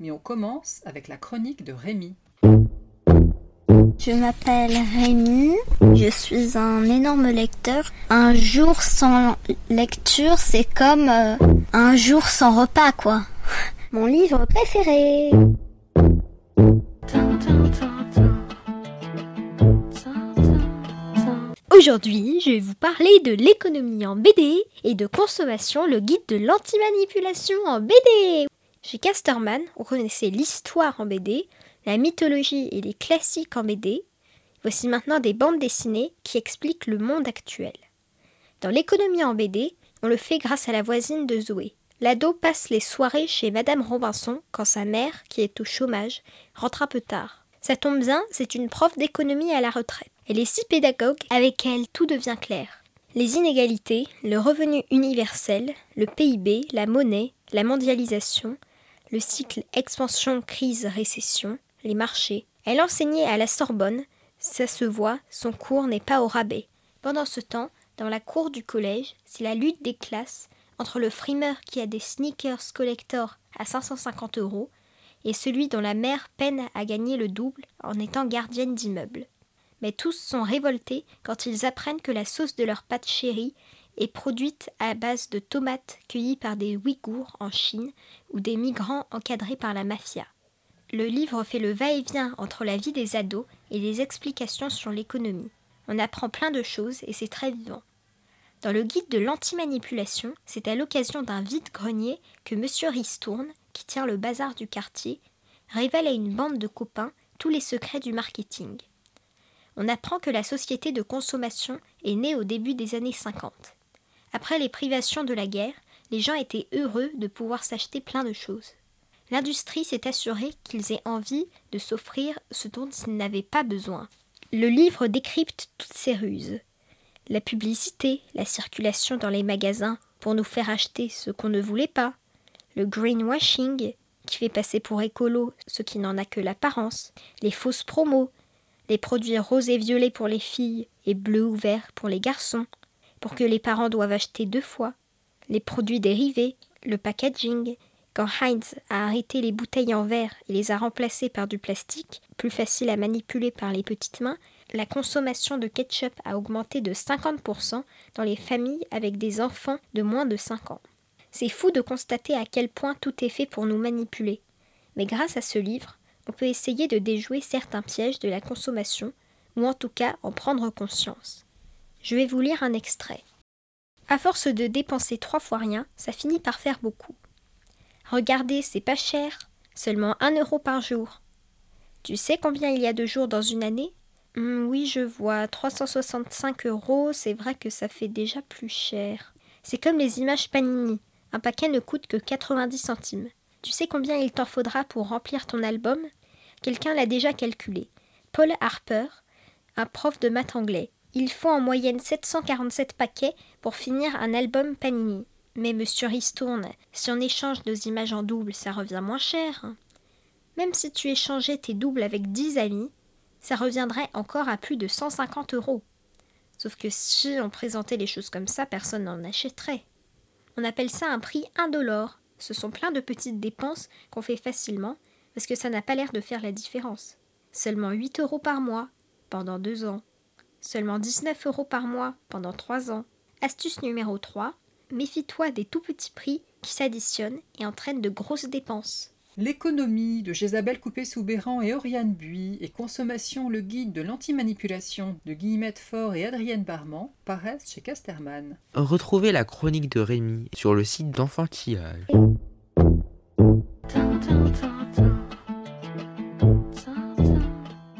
Mais on commence avec la chronique de Rémi. Je m'appelle Rémi, je suis un énorme lecteur. Un jour sans lecture, c'est comme euh, un jour sans repas, quoi. Mon livre préféré. Aujourd'hui, je vais vous parler de l'économie en BD et de consommation, le guide de l'anti-manipulation en BD. Chez Casterman, on connaissait l'histoire en BD, la mythologie et les classiques en BD. Voici maintenant des bandes dessinées qui expliquent le monde actuel. Dans l'économie en BD, on le fait grâce à la voisine de Zoé. L'ado passe les soirées chez Madame Robinson quand sa mère, qui est au chômage, rentre un peu tard. Ça tombe bien, c'est une prof d'économie à la retraite. Elle est si pédagogue, avec elle tout devient clair. Les inégalités, le revenu universel, le PIB, la monnaie, la mondialisation, le cycle expansion-crise-récession, les marchés. Elle enseignait à la Sorbonne, ça se voit, son cours n'est pas au rabais. Pendant ce temps, dans la cour du collège, c'est la lutte des classes entre le frimeur qui a des sneakers collector à 550 euros et celui dont la mère peine à gagner le double en étant gardienne d'immeuble. Mais tous sont révoltés quand ils apprennent que la sauce de leur pâte chérie est produite à base de tomates cueillies par des Ouïghours en Chine ou des migrants encadrés par la mafia. Le livre fait le va-et-vient entre la vie des ados et les explications sur l'économie. On apprend plein de choses et c'est très vivant. Dans le guide de l'anti-manipulation, c'est à l'occasion d'un vide-grenier que M. Ristourne, qui tient le bazar du quartier, révèle à une bande de copains tous les secrets du marketing. On apprend que la société de consommation est née au début des années 50. Après les privations de la guerre, les gens étaient heureux de pouvoir s'acheter plein de choses. L'industrie s'est assurée qu'ils aient envie de s'offrir ce dont ils n'avaient pas besoin. Le livre décrypte toutes ces ruses, la publicité, la circulation dans les magasins pour nous faire acheter ce qu'on ne voulait pas, le greenwashing qui fait passer pour écolo ce qui n'en a que l'apparence, les fausses promos, les produits roses et violets pour les filles et bleus ou verts pour les garçons, pour que les parents doivent acheter deux fois, les produits dérivés, le packaging, quand Heinz a arrêté les bouteilles en verre et les a remplacées par du plastique, plus facile à manipuler par les petites mains, la consommation de ketchup a augmenté de 50% dans les familles avec des enfants de moins de 5 ans. C'est fou de constater à quel point tout est fait pour nous manipuler. Mais grâce à ce livre, on peut essayer de déjouer certains pièges de la consommation, ou en tout cas en prendre conscience. Je vais vous lire un extrait. À force de dépenser trois fois rien, ça finit par faire beaucoup. Regardez, c'est pas cher, seulement un euro par jour. Tu sais combien il y a de jours dans une année? Hmm, oui, je vois. 365 euros, c'est vrai que ça fait déjà plus cher. C'est comme les images Panini. Un paquet ne coûte que 90 centimes. Tu sais combien il t'en faudra pour remplir ton album? Quelqu'un l'a déjà calculé. Paul Harper, un prof de maths anglais. Il faut en moyenne 747 paquets pour finir un album Panini. Mais monsieur Ristourne, si on échange nos images en double, ça revient moins cher. Même si tu échangeais tes doubles avec 10 amis, ça reviendrait encore à plus de 150 euros. Sauf que si on présentait les choses comme ça, personne n'en achèterait. On appelle ça un prix indolore. Ce sont plein de petites dépenses qu'on fait facilement parce que ça n'a pas l'air de faire la différence. Seulement 8 euros par mois pendant 2 ans. Seulement 19 euros par mois pendant 3 ans. Astuce numéro 3. Méfie-toi des tout petits prix qui s'additionnent et entraînent de grosses dépenses. L'économie de Jésabel Coupé-Soubéran et Oriane Buis et Consommation, le guide de l'antimanipulation de Guillemette Fort et Adrienne Barman paraissent chez Casterman. Retrouvez la chronique de Rémi sur le site d'enfantillage.